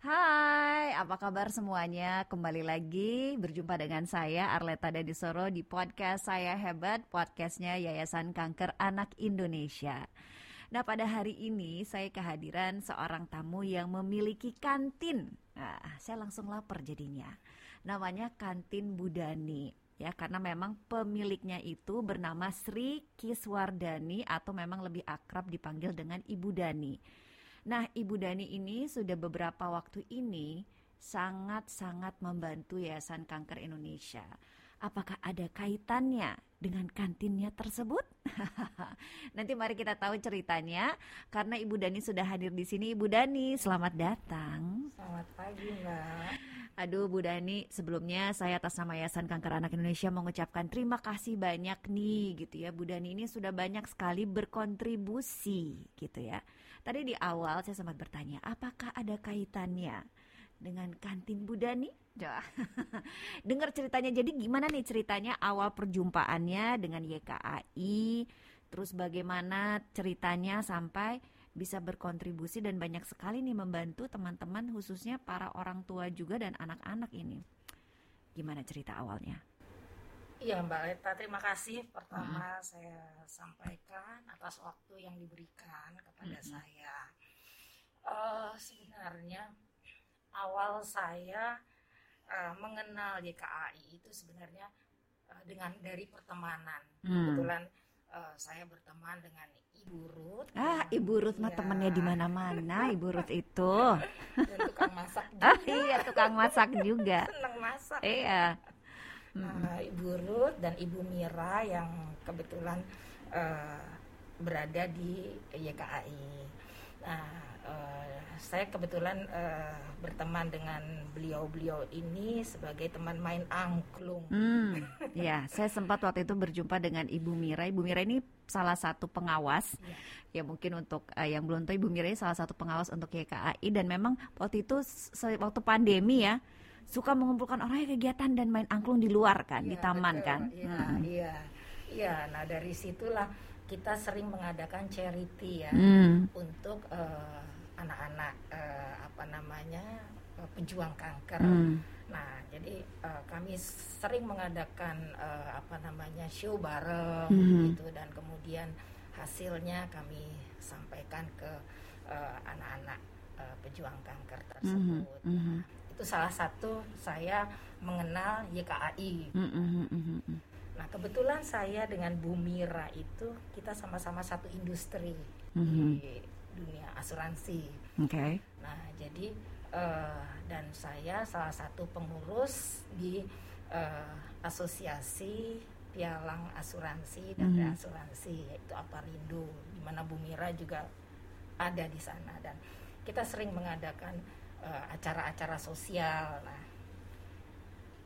Hai, apa kabar semuanya? Kembali lagi berjumpa dengan saya Arleta Dadisoro di podcast Saya Hebat, podcastnya Yayasan Kanker Anak Indonesia. Nah, pada hari ini saya kehadiran seorang tamu yang memiliki kantin. Nah, saya langsung lapar jadinya. Namanya Kantin Budani ya karena memang pemiliknya itu bernama Sri Kiswardani atau memang lebih akrab dipanggil dengan Ibu Dani. Nah, Ibu Dani ini sudah beberapa waktu ini sangat-sangat membantu Yayasan Kanker Indonesia. Apakah ada kaitannya dengan kantinnya tersebut? Nanti mari kita tahu ceritanya karena Ibu Dani sudah hadir di sini. Ibu Dani, selamat datang. Selamat pagi, Mbak. Aduh Bu Dani, sebelumnya saya atas nama Yayasan Kanker Anak Indonesia mengucapkan terima kasih banyak nih gitu ya. Bu Dani ini sudah banyak sekali berkontribusi gitu ya. Tadi di awal saya sempat bertanya, apakah ada kaitannya dengan kantin Budani? Dengar ceritanya, jadi gimana nih ceritanya awal perjumpaannya dengan YKAI, terus bagaimana ceritanya sampai bisa berkontribusi dan banyak sekali nih membantu teman-teman khususnya para orang tua juga dan anak-anak ini. Gimana cerita awalnya? Iya Mbak Leta, terima kasih pertama hmm. saya sampaikan atas waktu yang diberikan kepada hmm. saya. Uh, sebenarnya awal saya uh, mengenal YKAI itu sebenarnya uh, dengan dari pertemanan. Hmm. Kebetulan uh, saya berteman dengan Ibu Ruth. Ah, Ibu Ruth mah ya. temennya di mana-mana, Ibu Ruth itu. Dan tukang masak juga. Ah, iya, tukang masak juga. Senang masak. Iya uh, Ibu Ruth dan Ibu Mira yang kebetulan uh, berada di YKAI. Nah, uh, saya kebetulan uh, berteman dengan beliau-beliau ini sebagai teman main angklung. Hmm, ya, saya sempat waktu itu berjumpa dengan Ibu Mira. Ibu Mira ini salah satu pengawas. Ya, ya mungkin untuk uh, yang belum tahu Ibu Mira ini salah satu pengawas untuk YKAI dan memang waktu itu waktu pandemi ya suka mengumpulkan orang yang kegiatan dan main angklung di luar kan, ya, di taman betul. kan. Iya, hmm. iya. Iya, nah dari situlah kita sering mengadakan charity ya hmm. untuk uh, anak-anak uh, apa namanya uh, pejuang kanker. Hmm. Nah, jadi uh, kami sering mengadakan uh, apa namanya show bareng hmm. gitu dan kemudian hasilnya kami sampaikan ke anak-anak uh, uh, pejuang kanker tersebut. Hmm. Hmm. Itu salah satu saya mengenal YKAI. Mm -hmm. Nah kebetulan saya dengan Bu Mira itu kita sama-sama satu industri mm -hmm. di dunia asuransi. Oke. Okay. Nah jadi uh, dan saya salah satu pengurus di uh, asosiasi pialang asuransi dan mm -hmm. reasuransi yaitu Aparindo di mana Bu Mira juga ada di sana dan kita sering mengadakan acara-acara uh, sosial. Nah,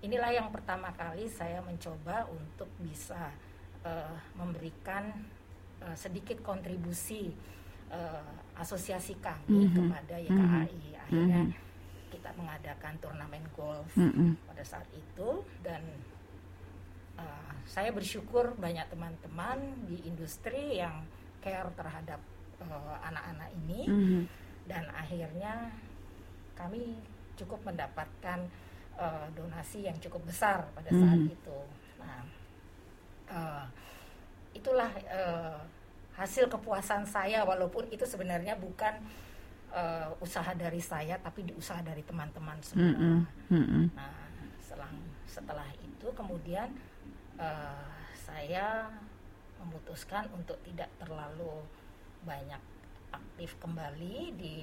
inilah yang pertama kali saya mencoba untuk bisa uh, memberikan uh, sedikit kontribusi uh, asosiasi kami mm -hmm. kepada YKAI. Mm -hmm. Akhirnya mm -hmm. kita mengadakan turnamen golf mm -hmm. pada saat itu dan uh, saya bersyukur banyak teman-teman di industri yang care terhadap anak-anak uh, ini mm -hmm. dan akhirnya kami cukup mendapatkan uh, donasi yang cukup besar pada saat hmm. itu. Nah, uh, itulah uh, hasil kepuasan saya walaupun itu sebenarnya bukan uh, usaha dari saya tapi usaha dari teman-teman semua. Hmm. Hmm. Nah, selang setelah itu kemudian uh, saya memutuskan untuk tidak terlalu banyak aktif kembali di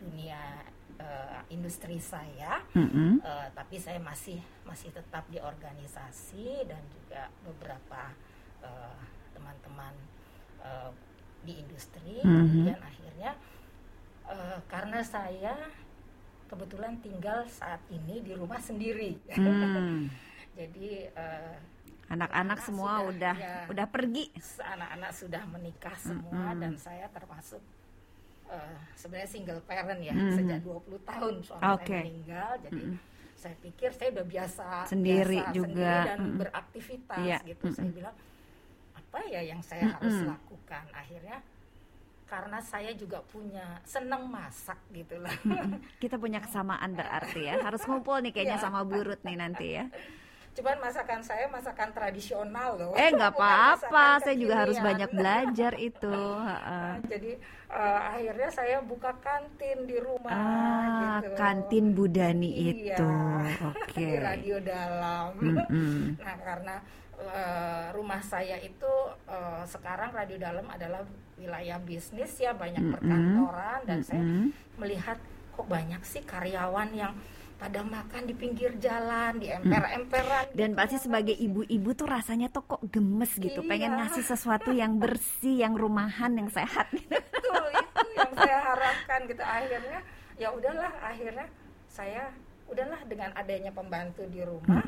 dunia uh, industri saya, mm-hmm. uh, tapi saya masih masih tetap di organisasi dan juga beberapa uh, teman-teman uh, di industri. Mm-hmm. Kemudian akhirnya uh, karena saya kebetulan tinggal saat ini di rumah sendiri, mm. jadi uh, anak-anak semua sudah, udah ya, udah pergi anak-anak sudah menikah semua mm -hmm. dan saya termasuk uh, sebenarnya single parent ya mm-hmm. sejak 20 tahun suami okay. saya meninggal jadi mm-hmm. saya pikir saya udah biasa sendiri biasa juga sendiri dan mm-hmm. beraktivitas yeah. gitu mm-hmm. saya bilang apa ya yang saya mm-hmm. harus lakukan akhirnya karena saya juga punya seneng masak gitu lah. Kita punya kesamaan berarti ya. Harus ngumpul nih kayaknya Iya. sama Burut nih nanti ya. Cuman masakan saya masakan tradisional loh. Eh nggak apa-apa, saya juga harus banyak belajar itu. Nah, jadi eh, akhirnya saya buka kantin di rumah Ah, gitu. kantin Budani Iya. itu. Oke. di radio dalam. Mm-mm. Nah, karena eh, rumah saya itu eh, sekarang radio dalam adalah wilayah bisnis ya, banyak Mm-mm. perkantoran dan saya Mm-mm. melihat kok banyak sih karyawan yang pada makan di pinggir jalan, di emper-emperan. Dan gitu. pasti sebagai ibu-ibu tuh rasanya tuh kok gemes gitu, pengen Iya. ngasih sesuatu yang bersih, yang rumahan, yang sehat. betul itu yang saya harapkan gitu akhirnya ya udahlah akhirnya saya udahlah dengan adanya pembantu di rumah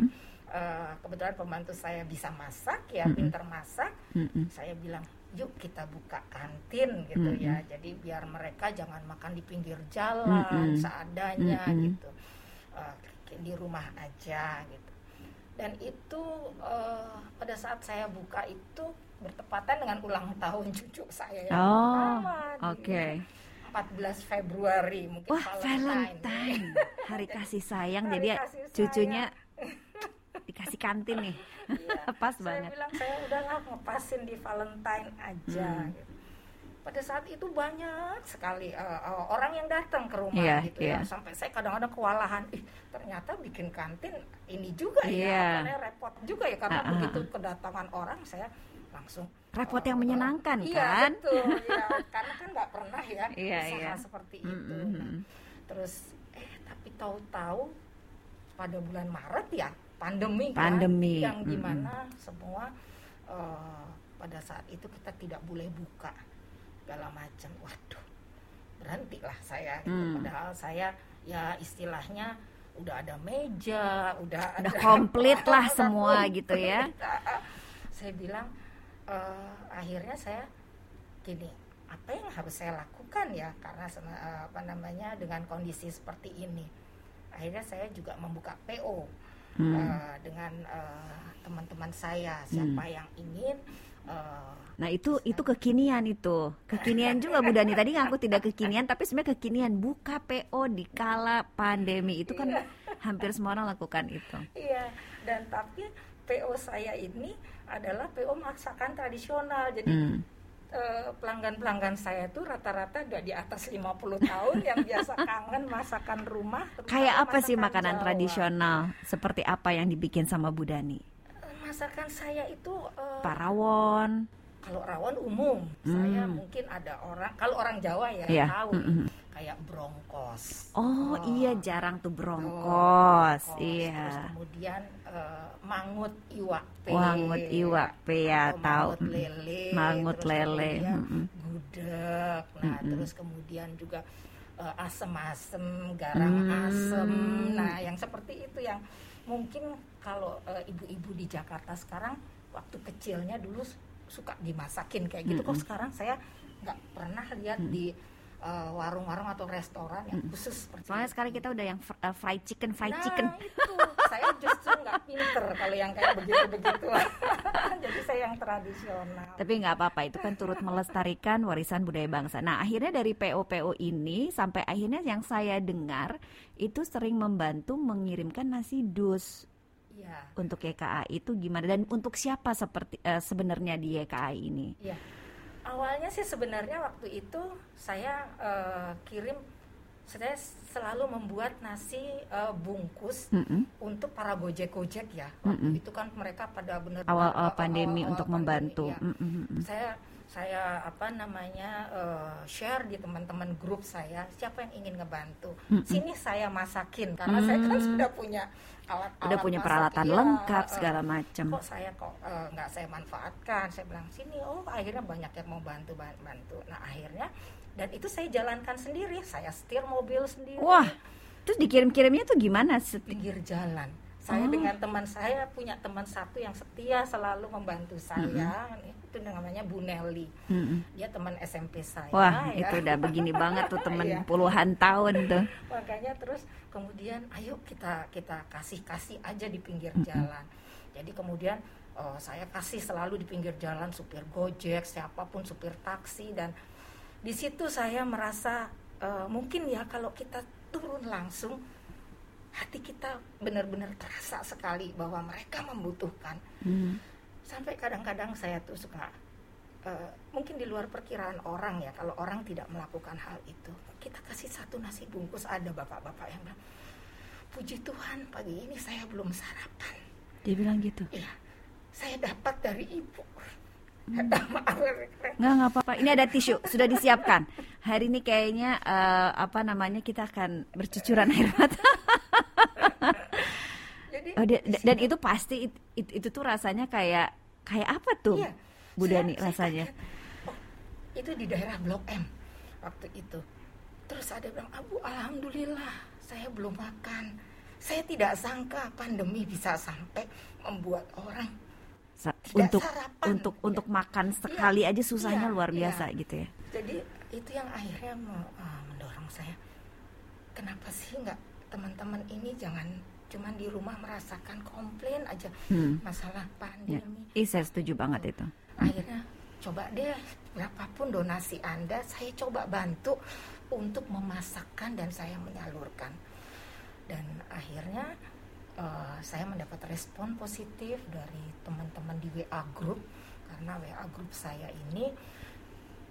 eh, kebetulan pembantu saya bisa masak ya Mm-mm. pinter masak Mm-mm. saya bilang yuk kita buka kantin gitu ya jadi biar mereka jangan makan di pinggir jalan Mm-mm. seadanya Mm-mm. gitu Eh, di rumah aja gitu dan itu eh, pada saat saya buka itu bertepatan dengan ulang tahun cucu saya yang Oh, pertama oke. 14 Februari mungkin Wah, Valentine. Hari kasih sayang Hari jadi kasih sayang. cucunya dikasih kantin nih. Iya. Pas saya banget. bilang saya udahlah ngepasin di Valentine aja Hmm. gitu. Pada saat itu banyak sekali eh, eh, orang yang datang ke rumah Iya, gitu ya iya. sampai saya kadang-kadang kewalahan ih ternyata bikin kantin ini juga Iya. ya karena repot juga ya karena Ah, ah, begitu kedatangan orang saya langsung Repot eh, yang menyenangkan iya, kan? betul ya karena kan nggak pernah ya Iya, usaha iya. seperti Mm, itu mm, Nah, mm. terus eh tapi tahu-tahu pada bulan Maret ya pandemi kan Pandemi, yang mm-mm. di mana semua eh, pada saat itu kita tidak boleh buka segala macam waduh berhentilah saya gitu. Hmm. padahal saya ya istilahnya udah ada meja udah Udah ada komplit lah semua komplit. gitu ya. saya bilang eh, akhirnya saya gini apa yang harus saya lakukan ya karena eh, apa namanya dengan kondisi seperti ini akhirnya saya juga membuka PO Hmm. eh, dengan teman-teman saya siapa yang ingin eh, Nah itu itu kekinian itu kekinian juga Bu Dani tadi ngaku tidak kekinian tapi sebenarnya kekinian buka PO di kala pandemi itu kan hampir semua orang lakukan itu. Iya, dan tapi PO saya ini adalah PO masakan tradisional. Jadi Hmm. eh, pelanggan-pelanggan saya tuh rata-rata udah di atas 50 tahun yang biasa kangen masakan rumah. Kayak apa sih makanan Jawa. tradisional seperti apa yang dibikin sama Bu Dani? Eh, Masakan saya itu eh, Pak Rawon. Kalau rawon umum, saya Hmm. mungkin ada orang kalau orang Jawa ya Iya, tahu mm-mm. kayak brongkos. Oh, Oh. iya jarang tuh Oh, brongkos. Iya. Terus kemudian eh, mangut iwak pe. Mangut iwak pe, ya, tahu. Mangut lele. Mangut terus lele, kemudian mm-mm. Gudeg. Nah, Mm-mm. terus kemudian juga eh, asem-asem, garam Hmm. asem. Nah, yang seperti itu yang mungkin kalau eh, ibu-ibu di Jakarta sekarang waktu kecilnya dulu suka dimasakin kayak gitu. Kok Mm-mm. sekarang saya nggak pernah lihat di eh, warung-warung atau restoran yang khusus seperti Soalnya itu. sekarang kita udah yang fr- uh, fried chicken, fried nah, chicken. itu saya justru nggak pinter kalau yang kayak begitu-begitu. Jadi saya yang tradisional. Tapi nggak apa-apa, itu kan turut melestarikan warisan budaya bangsa. Nah, akhirnya dari PO-PO ini sampai akhirnya yang saya dengar itu sering membantu mengirimkan nasi dus Iya. untuk YKA itu gimana dan untuk siapa seperti eh, sebenarnya di YKA ini? Iya. Awalnya sih sebenarnya waktu itu saya eh, kirim saya selalu membuat nasi eh, bungkus Mm-mm. untuk para gojek-gojek ya. Waktu Mm-mm. itu kan mereka pada benar Awal-awal pandemi untuk membantu. ya. Mm-mm, mm-mm. Saya saya apa namanya eh, share di teman-teman grup saya siapa yang ingin ngebantu. Mm-mm. Sini saya masakin karena saya kan Mm. sudah punya alat Udah punya masak, peralatan iya, lengkap eh, segala macam. kok saya kok eh, nggak saya manfaatkan saya bilang sini oh akhirnya banyak yang mau bantu ban- bantu nah akhirnya dan itu saya jalankan sendiri saya setir mobil sendiri Wah, terus dikirim-kirimnya tuh gimana? Pinggir jalan saya Oh. dengan teman saya punya teman satu yang setia selalu membantu saya itu namanya Bu Nelly Mm-mm. dia teman SMP saya Wah, ya. itu udah begini banget tuh temen Iya. puluhan tahun tuh. makanya terus kemudian ayo kita kita kasih kasih aja di pinggir Mm-mm. jalan jadi kemudian eh, saya kasih selalu di pinggir jalan supir gojek siapa pun supir taksi dan di situ saya merasa uh, mungkin ya kalau kita turun langsung hati kita benar-benar terasa sekali bahwa mereka membutuhkan hmm. sampai kadang-kadang saya tuh suka uh, mungkin di luar perkiraan orang ya kalau orang tidak melakukan hal itu kita kasih satu nasi bungkus ada bapak-bapak yang bilang puji Tuhan pagi ini saya belum sarapan dia bilang gitu iya saya dapat dari ibu Hmm. Nggak nggak apa-apa. Ini ada tisu sudah disiapkan. Hari ini kayaknya uh, apa namanya kita akan bercucuran air mata. Jadi, oh, dia, dan itu pasti it, it, itu tuh rasanya kayak kayak apa tuh, iya, Bu Dani rasanya? oh, itu di daerah Blok M waktu itu. Terus ada bilang, Abu, alhamdulillah saya belum makan. Saya tidak sangka pandemi bisa sampai membuat orang untuk sarapan. untuk ya. untuk makan sekali ya, aja susahnya ya, luar iya. biasa ya. gitu ya. Jadi itu yang akhirnya uh, mendorong saya. Kenapa sih nggak teman-teman ini jangan cuma di rumah merasakan komplain aja hmm. masalah pandemi. Ya. Ih, saya setuju banget itu. Akhirnya coba deh berapapun donasi Anda, saya coba bantu untuk memasakkan dan saya menyalurkan. Dan akhirnya uh, saya mendapat respon positif dari teman-teman di WA group karena WA group saya ini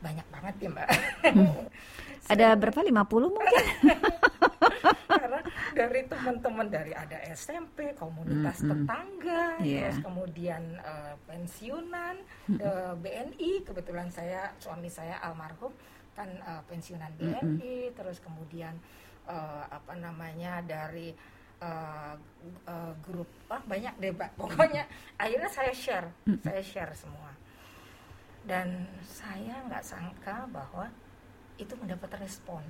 banyak banget ya mbak. Hmm. Ada berapa? 50 mungkin? Karena dari teman-teman dari ada SMP, komunitas hmm, hmm. tetangga, yeah. terus kemudian uh, pensiunan, hmm. uh, eh, BNI, kebetulan saya suami saya almarhum kan uh, pensiunan BNI, hmm. terus kemudian uh, apa namanya dari uh, uh, grup ah banyak debat pokoknya akhirnya saya share saya share semua dan saya nggak sangka bahwa itu mendapat respon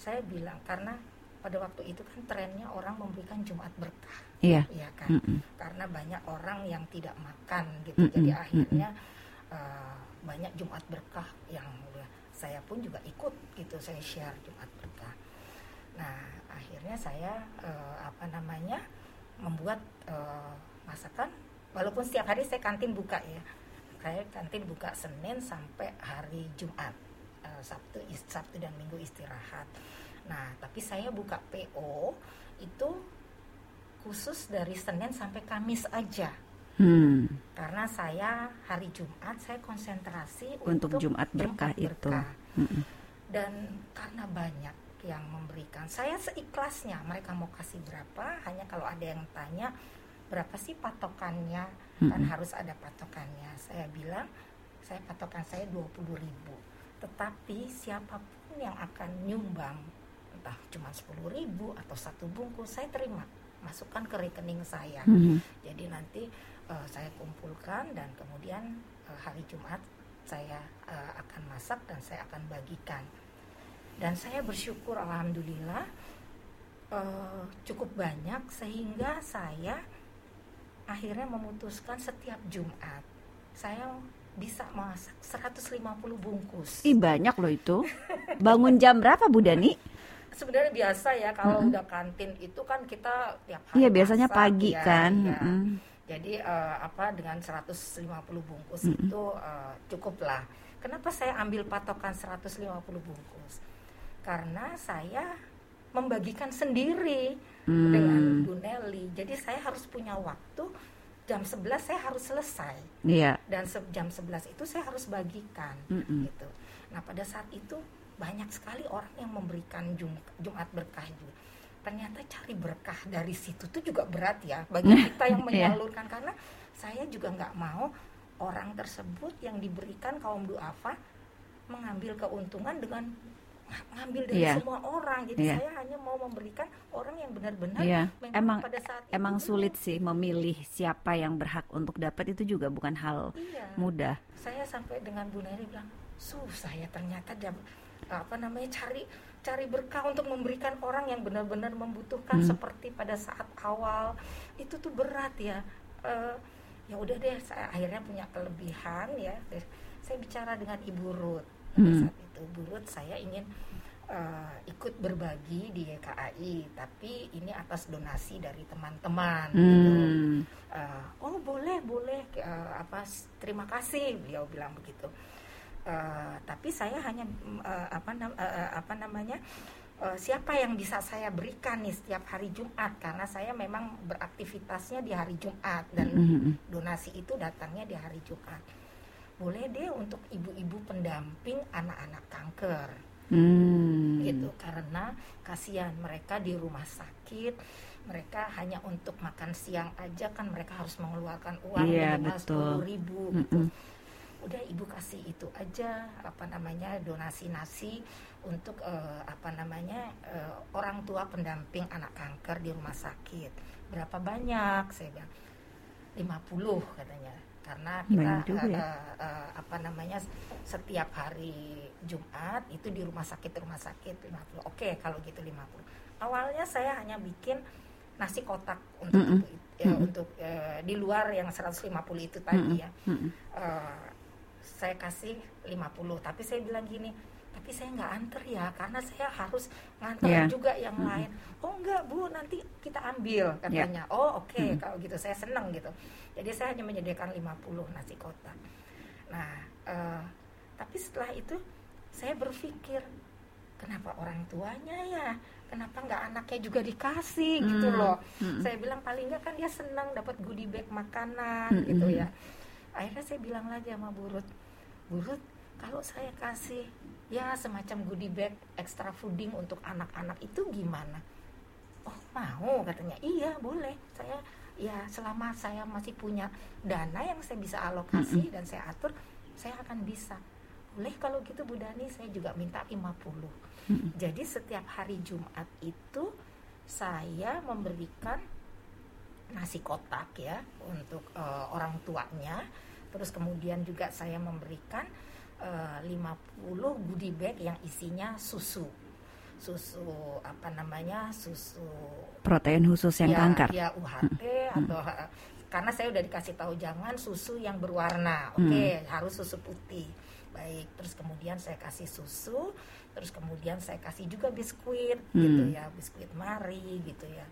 saya bilang karena pada waktu itu kan trennya orang memberikan Jumat berkah. Iya. Yeah. kan? Mm -mm. karena banyak orang yang tidak makan gitu. Mm -mm. jadi akhirnya uh, banyak Jumat berkah yang saya pun juga ikut gitu saya share Jumat berkah. Nah akhirnya saya uh, apa namanya membuat uh, masakan. Walaupun setiap hari saya kantin buka ya. Saya kantin buka Senin sampai hari Jumat uh, Sabtu Sabtu dan Minggu istirahat nah tapi saya buka PO itu khusus dari Senin sampai Kamis aja Hmm. Karena saya hari Jumat saya konsentrasi untuk, untuk Jumat berkah, Jumat berkah. itu. Hmm. Dan karena banyak yang memberikan saya seikhlasnya mereka mau kasih berapa hanya kalau ada yang tanya berapa sih patokannya hmm. kan harus ada patokannya saya bilang saya patokan saya 20 ribu tetapi siapa pun yang akan nyumbang entah cuma 10 ribu atau satu bungkus saya terima. Masukkan ke rekening saya. Hmm. jadi nanti uh, saya kumpulkan dan kemudian uh, hari Jumat saya uh, akan masak dan saya akan bagikan. Dan saya bersyukur alhamdulillah uh, cukup banyak sehingga saya akhirnya memutuskan setiap Jumat saya bisa masak 150 bungkus. Ih banyak loh itu. Bangun jam berapa Bu Dani? Sebenarnya biasa ya kalau mm -hmm. udah kantin itu kan kita tiap hari. Iya biasanya masak, pagi ya, kan. Ya. Mm -hmm. Jadi uh, apa dengan 150 bungkus mm -hmm. itu uh, cukup lah. Kenapa saya ambil patokan 150 bungkus? karena saya membagikan sendiri hmm. dengan Bu Nelly. Jadi saya harus punya waktu jam 11 saya harus selesai. Yeah. Dan se jam 11 itu saya harus bagikan mm -mm. gitu. Nah, pada saat itu banyak sekali orang yang memberikan Jum Jumat berkah juga. Ternyata cari berkah dari situ tuh juga berat ya bagi kita yang iya. menyalurkan yeah. karena saya juga nggak mau orang tersebut yang diberikan kaum duafa mengambil keuntungan dengan ngambil dari yeah. semua orang jadi yeah. saya hanya mau memberikan orang yang benar-benar yeah. emang pada saat itu emang sulit sih memilih siapa yang berhak untuk dapat itu juga bukan hal yeah. mudah saya sampai dengan Bu Neri bilang susah ya ternyata dia apa namanya cari cari berkah untuk memberikan orang yang benar-benar membutuhkan hmm. seperti pada saat awal itu tuh berat ya uh, ya udah deh saya akhirnya punya kelebihan ya saya bicara dengan Ibu Ruth pada hmm. saat itu Bu Ruth saya ingin uh, ikut berbagi di YKAI tapi ini atas donasi dari teman-teman hmm. gitu uh, oh boleh boleh uh, apa terima kasih beliau bilang begitu uh, tapi saya hanya uh, apa nam uh, apa namanya uh, siapa yang bisa saya berikan nih setiap hari Jumat karena saya memang beraktivitasnya di hari Jumat dan mm-hmm. donasi itu datangnya di hari Jumat boleh deh untuk ibu-ibu pendamping anak-anak kanker. Hmm. gitu karena kasihan mereka di rumah sakit mereka hanya untuk makan siang aja kan mereka harus mengeluarkan uang yeah, minimal sepuluh ribu gitu. Udah ibu kasih itu aja apa namanya donasi nasi untuk uh, apa namanya uh, orang tua pendamping anak kanker di rumah sakit. Berapa banyak? Saya bilang 50 katanya karena kita uh, ya? uh, uh, apa namanya setiap hari Jumat itu di rumah sakit rumah sakit 50 oke kalau gitu 50 awalnya saya hanya bikin nasi kotak untuk mm -hmm. itu, ya, mm -hmm. untuk uh, di luar yang 150 itu tadi mm -hmm. ya uh, saya kasih 50 tapi saya bilang gini tapi saya nggak anter ya karena saya harus nganter yeah. juga yang mm -hmm. lain oh enggak bu nanti kita ambil katanya yeah. oh oke okay, mm -hmm. kalau gitu saya senang gitu jadi saya hanya menyediakan 50 nasi kotak nah uh, tapi setelah itu saya berpikir kenapa orang tuanya ya kenapa nggak anaknya juga dikasih mm -hmm. gitu loh mm -hmm. saya bilang paling nggak kan dia senang dapat goodie bag makanan mm -hmm. gitu ya akhirnya saya bilang lagi sama Burut Burut kalau saya kasih ya semacam goodie bag extra fooding untuk anak-anak itu gimana? Oh mau katanya. Iya boleh. Saya ya selama saya masih punya dana yang saya bisa alokasi mm -hmm. dan saya atur saya akan bisa. Boleh kalau gitu Bu Dani saya juga minta 50 mm -hmm. jadi setiap hari Jumat itu saya memberikan nasi kotak ya untuk uh, orang tuanya. Terus kemudian juga saya memberikan uh, 50 goodie bag yang isinya susu susu apa namanya susu protein khusus yang ya, kanker ya UHT hmm. atau hmm. karena saya udah dikasih tahu jangan susu yang berwarna oke okay, hmm. harus susu putih baik terus kemudian saya kasih susu terus kemudian saya kasih juga biskuit hmm. gitu ya biskuit mari gitu ya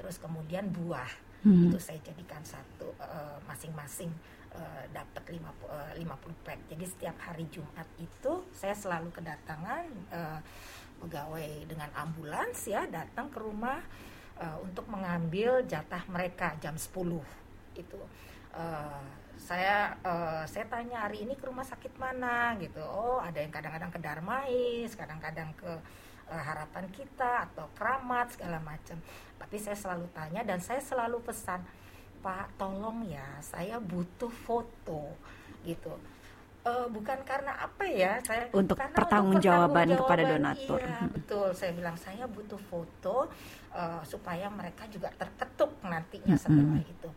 terus kemudian buah hmm. itu saya jadikan satu uh, masing-masing uh, dapat 50 uh, 50 pack. Jadi setiap hari Jumat itu saya selalu kedatangan uh, pegawai dengan ambulans ya datang ke rumah untuk mengambil jatah mereka jam 10 itu saya saya tanya hari ini ke rumah sakit mana? Gitu. Oh ada yang kadang-kadang ke Darmais kadang-kadang ke harapan kita atau keramat segala macam. Tapi saya selalu tanya dan saya selalu pesan Pak tolong ya saya butuh foto gitu. Uh, bukan karena apa ya saya untuk pertanggungjawaban kepada donatur. iya, betul. Saya bilang saya butuh foto uh, supaya mereka juga terketuk nantinya setelah mm-hmm. itu.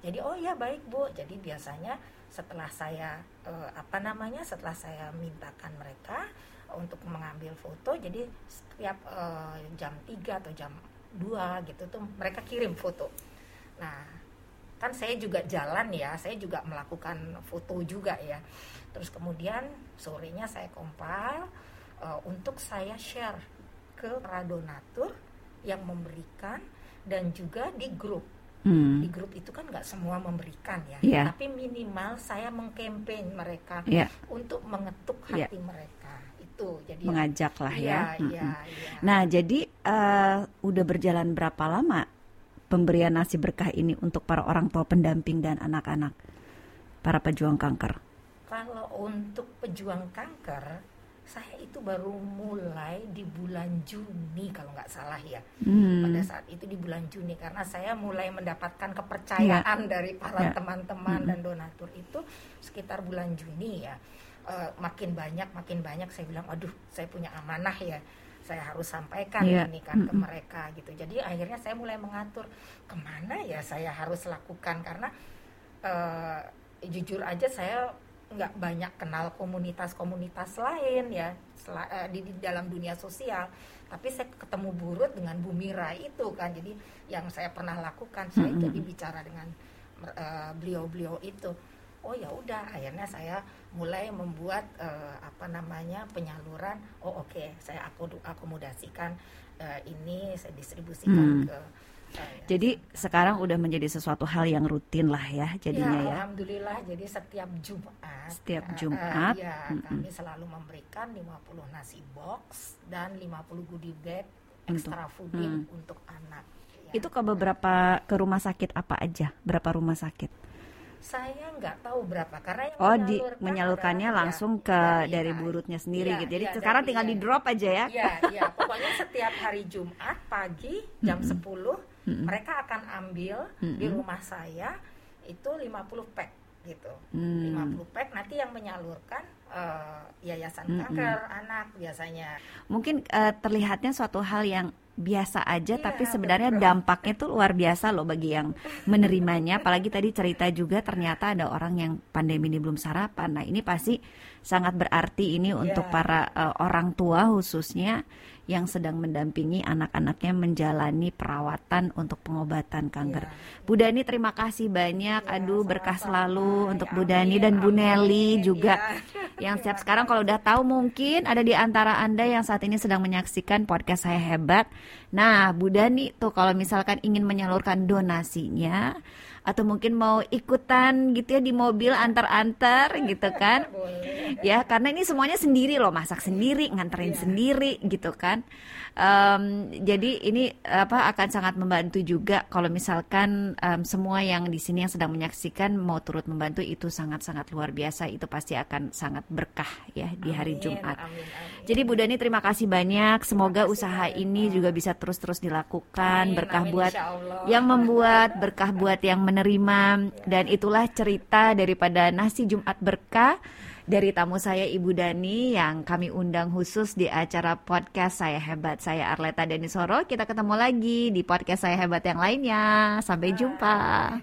Jadi oh ya baik bu. Jadi biasanya setelah saya uh, apa namanya setelah saya mintakan mereka untuk mengambil foto jadi setiap uh, jam 3 atau jam 2 gitu tuh mereka kirim foto. Nah kan saya juga jalan ya saya juga melakukan foto juga ya terus kemudian sorenya saya kompil uh, untuk saya share ke para donatur yang memberikan dan juga di grup hmm. di grup itu kan nggak semua memberikan ya yeah. tapi minimal saya mengkampanye mereka yeah. untuk mengetuk iya. hati yeah. mereka itu jadi mengajak lah ya, ya, hmm. ya, ya. nah jadi uh, udah berjalan berapa lama pemberian nasi berkah ini untuk para orang tua pendamping dan anak-anak para pejuang kanker kalau untuk pejuang kanker, saya itu baru mulai di bulan Juni kalau nggak salah ya. Hmm. Pada saat itu di bulan Juni karena saya mulai mendapatkan kepercayaan ya. dari para ya. teman-teman ya. dan donatur itu sekitar bulan Juni ya. Uh, makin banyak, makin banyak saya bilang, aduh, saya punya amanah ya saya harus sampaikan yeah. ini kan ke mereka gitu. Jadi akhirnya saya mulai mengatur ke mana ya saya harus lakukan karena uh, jujur aja saya nggak banyak kenal komunitas-komunitas lain ya eh, di, di dalam dunia sosial tapi saya ketemu burut dengan Bumira itu kan jadi yang saya pernah lakukan saya mm -hmm. jadi bicara dengan eh, beliau-beliau uh, itu oh ya udah akhirnya saya mulai membuat uh, apa namanya penyaluran oh oke okay, saya aku akomodasikan uh, ini saya distribusikan mm. ke Jadi sekarang udah menjadi sesuatu hal yang rutin lah ya jadinya ya. Alhamdulillah jadi setiap Jumat. Setiap uh, uh, Jumat. ya, Mm-mm. kami selalu memberikan 50 nasi box dan 50 goodie bag Untuk- extra fooding mm. untuk anak. ya. Itu ke beberapa ke rumah sakit apa aja? Berapa rumah sakit? Saya nggak tahu berapa karena yang Oh, di menyalurkan menyalurkannya langsung ya, ke dari dari burutnya sendiri Iya, gitu. Jadi iya, sekarang dari tinggal di IAI. drop aja ya. Iya, iya. Pokoknya setiap hari Jumat pagi jam 10 Mm-mm. mereka akan ambil di Mm-mm. rumah saya itu 50 pack gitu. Hmm. 50 pack nanti yang menyalurkan eh, yayasan kanker anak biasanya. Mungkin eh, terlihatnya suatu hal yang biasa aja Iya, tapi sebenarnya betul. dampaknya tuh luar biasa loh bagi yang menerimanya apalagi tadi cerita juga ternyata ada orang yang pandemi ini belum sarapan nah ini pasti sangat berarti ini untuk Iya. para eh, orang tua khususnya yang sedang mendampingi anak-anaknya menjalani perawatan untuk pengobatan kanker. Iya. Bu Dani terima kasih banyak. Iya, Aduh berkah selalu untuk Ya, Bu Dani amin, dan Bu. Nelly juga Iya. yang setiap sekarang kalau udah tahu mungkin ada di antara Anda yang saat ini sedang menyaksikan podcast saya hebat. Nah, Bu Dani tuh kalau misalkan ingin menyalurkan donasinya atau mungkin mau ikutan gitu ya di mobil antar-antar gitu kan. Boleh. Ya, karena ini semuanya sendiri loh, masak sendiri, nganterin sendiri gitu kan. Em, jadi ini apa akan sangat membantu juga kalau misalkan em, semua yang di sini yang sedang menyaksikan mau turut membantu itu sangat-sangat luar biasa. Itu pasti akan sangat berkah ya di hari Amin, Jumat. amin, amin. Jadi Bu Dani terima kasih banyak. Semoga kasih usaha banyak, ini juga bisa terus-terus dilakukan, Amin, berkah amin, buat yang membuat, berkah buat yang menerima dan itulah cerita daripada nasi Jumat berkah dari tamu saya Ibu Dani yang kami undang khusus di acara podcast Saya Hebat. Saya Arleta Denisoro. Kita ketemu lagi di podcast Saya Hebat yang lainnya. Sampai jumpa.